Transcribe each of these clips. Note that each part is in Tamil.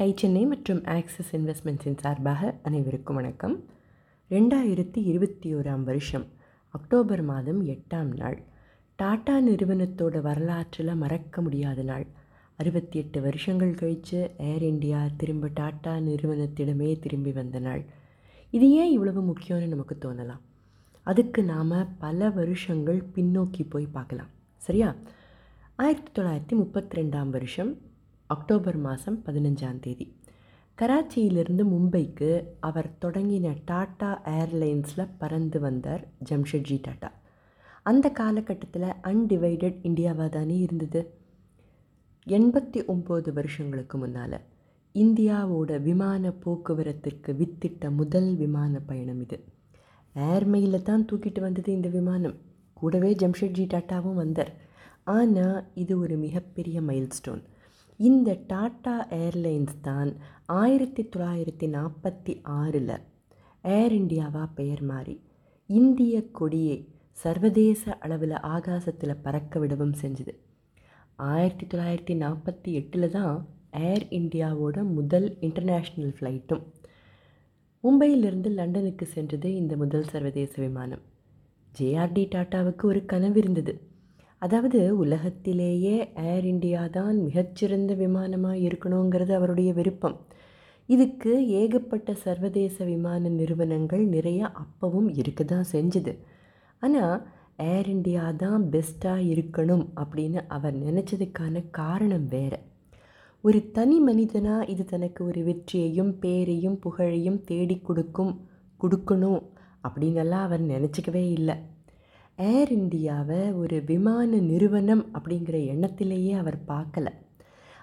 டை சென்னை மற்றும் ஆக்சிஸ் இன்வெஸ்ட்மெண்ட்ஸின் சார்பாக அனைவருக்கும் வணக்கம். ரெண்டாயிரத்தி இருபத்தி ஓராம் வருஷம் அக்டோபர் மாதம் எட்டாம் நாள். டாடா நிறுவனத்தோட வரலாற்றில் மறக்க முடியாத நாள். அறுபத்தி எட்டு வருஷங்கள் கழித்து ஏர் இந்தியா திரும்ப டாடா நிறுவனத்திடமே திரும்பி வந்த நாள். இது ஏன் இவ்வளவு முக்கியம்னு நமக்கு தோணலாம். அதுக்கு நாம் பல வருஷங்கள் பின்னோக்கி போய் பார்க்கலாம். சரியா? ஆயிரத்தி தொள்ளாயிரத்தி முப்பத்தி ரெண்டாம் வருஷம் அக்டோபர் மாதம் பதினஞ்சாம் தேதி. கராச்சியிலிருந்து மும்பைக்கு அவர் தொடங்கின டாட்டா ஏர்லைன்ஸில் பறந்து வந்தார் ஜம்ஷெட்ஜி டாட்டா அந்த காலகட்டத்தில் அன்டிவைடட் இந்தியாவாக தானே இருந்தது? எண்பத்தி ஒம்பது வருஷங்களுக்கு முன்னால் இந்தியாவோட விமான போக்குவரத்திற்கு வித்திட்ட முதல் விமான பயணம் இது. ஏர்மெயிலில் தான் தூக்கிட்டு வந்தது இந்த விமானம். கூடவே ஜம்ஷெட்ஜி டாட்டாவும் வந்தார். ஆனால் இது ஒரு மிகப்பெரிய மைல்ஸ்டோன் இந்த டாட்டா ஏர்லைன்ஸ் தான் ஆயிரத்தி தொள்ளாயிரத்தி நாற்பத்தி ஆறில் ஏர் இந்தியாவாக பெயர் மாறி இந்திய கொடியை சர்வதேச அளவில் ஆகாசத்தில் பறக்க விடவும் செஞ்சுது. ஆயிரத்தி தொள்ளாயிரத்தி நாற்பத்தி எட்டில் தான் ஏர் இந்தியாவோட முதல் இன்டர்நேஷ்னல் ஃப்ளைட்டும் மும்பையிலிருந்து லண்டனுக்கு சென்றது இந்த முதல் சர்வதேச விமானம். ஜேஆர்டி டாட்டாவுக்கு ஒரு கனவு இருந்தது. அதாவது உலகத்திலேயே ஏர் இண்டியா தான் மிகச்சிறந்த விமானமாக இருக்கணுங்கிறது அவருடைய விருப்பம். இதுக்கு ஏகப்பட்ட சர்வதேச விமான நிறுவனங்கள் நிறைய அப்பவும் இருக்க தான் செஞ்சுது. ஆனால் ஏர் இண்டியா தான் பெஸ்ட்டாக இருக்கணும் அப்படின்னு அவர் நினச்சதுக்கான காரணம் வேறு. ஒரு தனி மனிதனாக இது தனக்கு ஒரு வெற்றியையும் பேரையும் புகழையும் தேடி கொடுக்கும் கொடுக்கணும் அப்படின்னெல்லாம் அவர் நினச்சிக்கவே இல்லை. ஏர் இந்தியாவை ஒரு விமான நிறுவனம் அப்படிங்கிற எண்ணத்திலேயே அவர் பார்க்கல.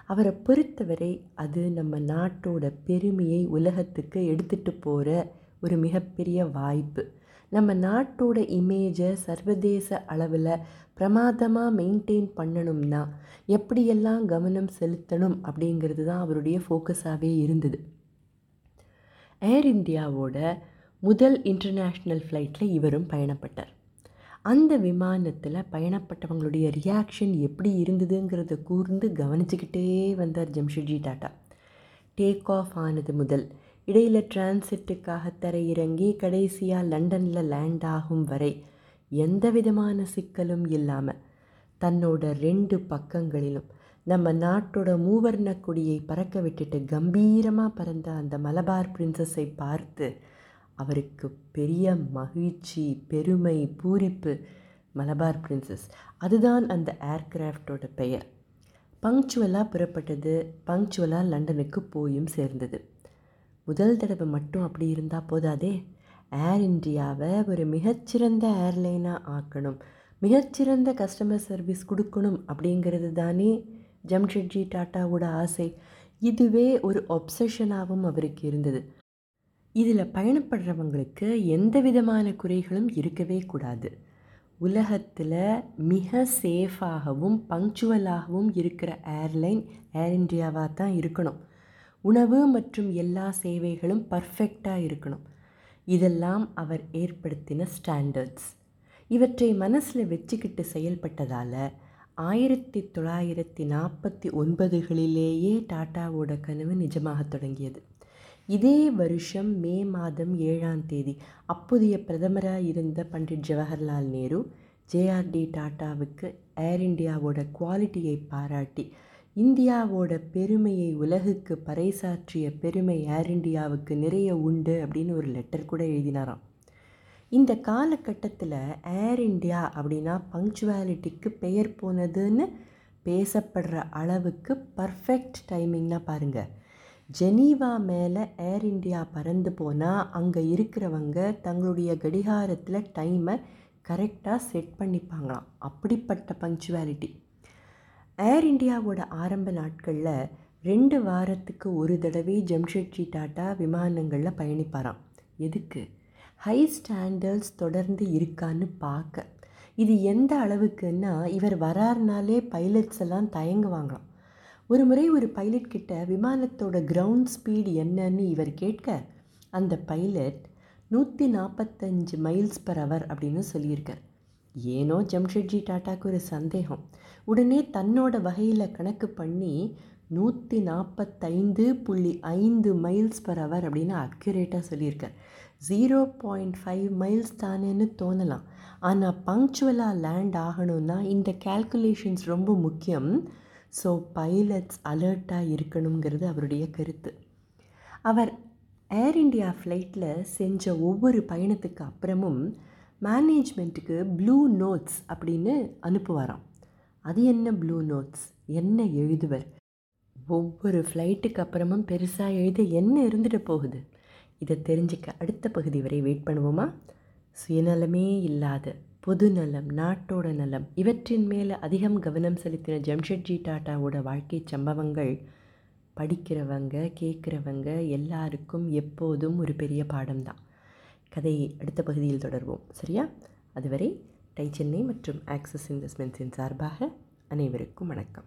அவரை பொறுத்தவரை அது நம்ம நாட்டோட பெருமையை உலகத்துக்கு எடுத்துகிட்டு போகிற ஒரு மிகப்பெரிய வாய்ப்பு. நம்ம நாட்டோட இமேஜை சர்வதேச அளவில் பிரமாதமாக மெயின்டைன் பண்ணணும்னா எப்படியெல்லாம் கவனம் செலுத்தணும் அப்படிங்கிறது தான் அவருடைய ஃபோக்கஸாகவே இருந்தது. ஏர் இந்தியாவோட முதல் இன்டர்நேஷ்னல் ஃப்ளைட்டில் இவரும் பயணப்பட்டார். அந்த விமானத்தில் பயணப்பட்டவங்களுடைய ரியாக்ஷன் எப்படி இருந்ததுங்கிறத கூர்ந்து கவனிச்சுக்கிட்டே வந்தார் ஜம்ஷெட்ஜி டாட்டா. டேக் ஆஃப் ஆனது முதல். இடையில் டிரான்சிட்டுக்காக தரையிறங்கி கடைசியாக லண்டனில் லேண்ட் ஆகும் வரை எந்த விதமான சிக்கலும் இல்லாமல் தன்னோட ரெண்டு பக்கங்களிலும் நம்ம நாட்டோட மூவர்ண கொடியை பறக்க விட்டுட்டு கம்பீரமாக பறந்த அந்த மலபார் பிரின்சஸை பார்த்து அவருக்கு பெரிய மகிழ்ச்சி பெருமை பூரிப்பு. மலபார் பிரின்சஸ். அதுதான் அந்த ஏர்கிராஃப்டோட பெயர். பங்க்சுவலாக புறப்பட்டது பங்க்சுவலாக லண்டனுக்கு போயும் சேர்ந்தது. முதல் தடவை மட்டும் அப்படி இருந்தால் போதாதே? ஏர் இந்தியாவை ஒரு மிகச்சிறந்த ஏர்லைனாக ஆக்கணும். மிகச்சிறந்த கஸ்டமர் சர்வீஸ் கொடுக்கணும் அப்படிங்கிறது தானே ஜம்ஷெட்ஜி டாட்டாவோட ஆசை. இதுவே ஒரு ஒப்சஷனாகவும் அவருக்கு இருந்தது. இதில் பயணப்படுறவங்களுக்கு எந்த விதமான குறைகளும் இருக்கவே கூடாது. உலகத்தில் மிக சேஃபாகவும் பங்க்சுவலாகவும் இருக்கிற ஏர்லைன் ஏர் இந்தியாவாக தான் இருக்கணும். உணவு மற்றும் எல்லா சேவைகளும் பர்ஃபெக்டாக இருக்கணும். இதெல்லாம் அவர் ஏற்படுத்தின ஸ்டாண்டர்ட்ஸ். இவற்றை மனசில் வச்சுக்கிட்டு செயல்பட்டதால் ஆயிரத்தி தொள்ளாயிரத்தி நாற்பத்தி ஒன்பதுகளிலேயே டாட்டாவோட கனவு நிஜமாக தொடங்கியது. இதே வருஷம் மே மாதம் ஏழாம் தேதி அப்போதைய பிரதமராக இருந்த பண்டிட் ஜவஹர்லால் நேரு ஜேஆர்டி டாட்டாவுக்கு ஏர் இண்டியாவோட குவாலிட்டியை பாராட்டி இந்தியாவோட பெருமையை உலகுக்கு பறைசாற்றிய பெருமை ஏர் இண்டியாவுக்கு நிறைய உண்டு அப்படின்னு ஒரு லெட்டர் கூட எழுதினாராம். இந்த காலகட்டத்தில் ஏர் இந்தியா அப்படின்னா பங்க்சுவாலிட்டிக்கு பெயர் போனதுன்னு பேசப்படுற அளவுக்கு பர்ஃபெக்ட் டைமிங்னா பாருங்கள் ஜெனீவா மேலே ஏர் இந்தியா பறந்து போனால் அங்கே இருக்கிறவங்க தங்களுடைய கடிகாரத்தில் டைமை கரெக்டாக செட் பண்ணிப்பாங்களாம். அப்படிப்பட்ட பங்க்சுவாலிட்டி ஏர் இண்டியாவோட ஆரம்ப நாட்களில் ரெண்டு வாரத்துக்கு ஒரு தடவை ஜம்ஷெட்ஜி டாட்டா விமானங்களில் பயணிப்பாராம். எதுக்கு? ஹை ஸ்டாண்டர்ட்ஸ் தொடர்ந்து இருக்கான்னு பார்க்க இது எந்த அளவுக்குன்னா இவர் வராருனாலே பைலட்ஸ் எல்லாம் தயங்குவாங்களாம். ஒரு முறை ஒரு பைலட் கிட்ட விமானத்தோட கிரவுண்ட் ஸ்பீடு என்னன்னு இவர் கேட்க அந்த பைலட் நூற்றி நாற்பத்தஞ்சு மைல்ஸ் பர் ஹவர் அப்படின்னு சொல்லியிருக்கார். ஏனோ ஜம்ஷெட்ஜி டாட்டாக்கு ஒரு சந்தேகம். உடனே தன்னோட வகையில் கணக்கு பண்ணி நூற்றி நாற்பத்தைந்து புள்ளி ஐந்து மைல்ஸ் பர் ஹவர் அப்படின்னு அக்யூரேட்டாக சொல்லியிருக்கார். ஜீரோ பாயிண்ட் ஃபைவ் மைல்ஸ் தானேன்னு தோணலாம். ஆனால் பங்க்சுவலாக லேண்ட் ஆகணும்னா இந்த கேல்குலேஷன்ஸ் ரொம்ப முக்கியம். ஸோ பைலட்ஸ் அலர்ட்டாக இருக்கணுங்கிறது அவருடைய கருத்து. அவர் ஏர் இண்டியா ஃப்ளைட்டில் செஞ்ச ஒவ்வொரு பயணத்துக்கு அப்புறமும் மேனேஜ்மெண்ட்டுக்கு ப்ளூ நோட்ஸ் அப்படின்னு அனுப்புவாராம். அது என்ன ப்ளூ நோட்ஸ் என்ன எழுதுவர்? ஒவ்வொரு ஃப்ளைட்டுக்கு அப்புறமும் பெருசாக எழுத என்ன இருந்துட்டு போகுது? இதை தெரிஞ்சுக்க அடுத்த பகுதி வரை வெயிட் பண்ணுவோமா? சுயநலமே இல்லாத பொது நலம் நாட்டோட நலம் இவற்றின் மேலே அதிகம் கவனம் செலுத்தின ஜம்ஷெட்ஜி டாட்டாவோட வாழ்க்கை சம்பவங்கள் படிக்கிறவங்க கேட்குறவங்க எல்லாருக்கும் எப்போதும் ஒரு பெரிய பாடம்தான். கதையை அடுத்த பகுதியில் தொடர்வோம். சரியா? அதுவரை டை சென்னை மற்றும் ஆக்சஸ் இன்வெஸ்ட்மெண்ட்ஸின் சார்பாக அனைவருக்கும் வணக்கம்.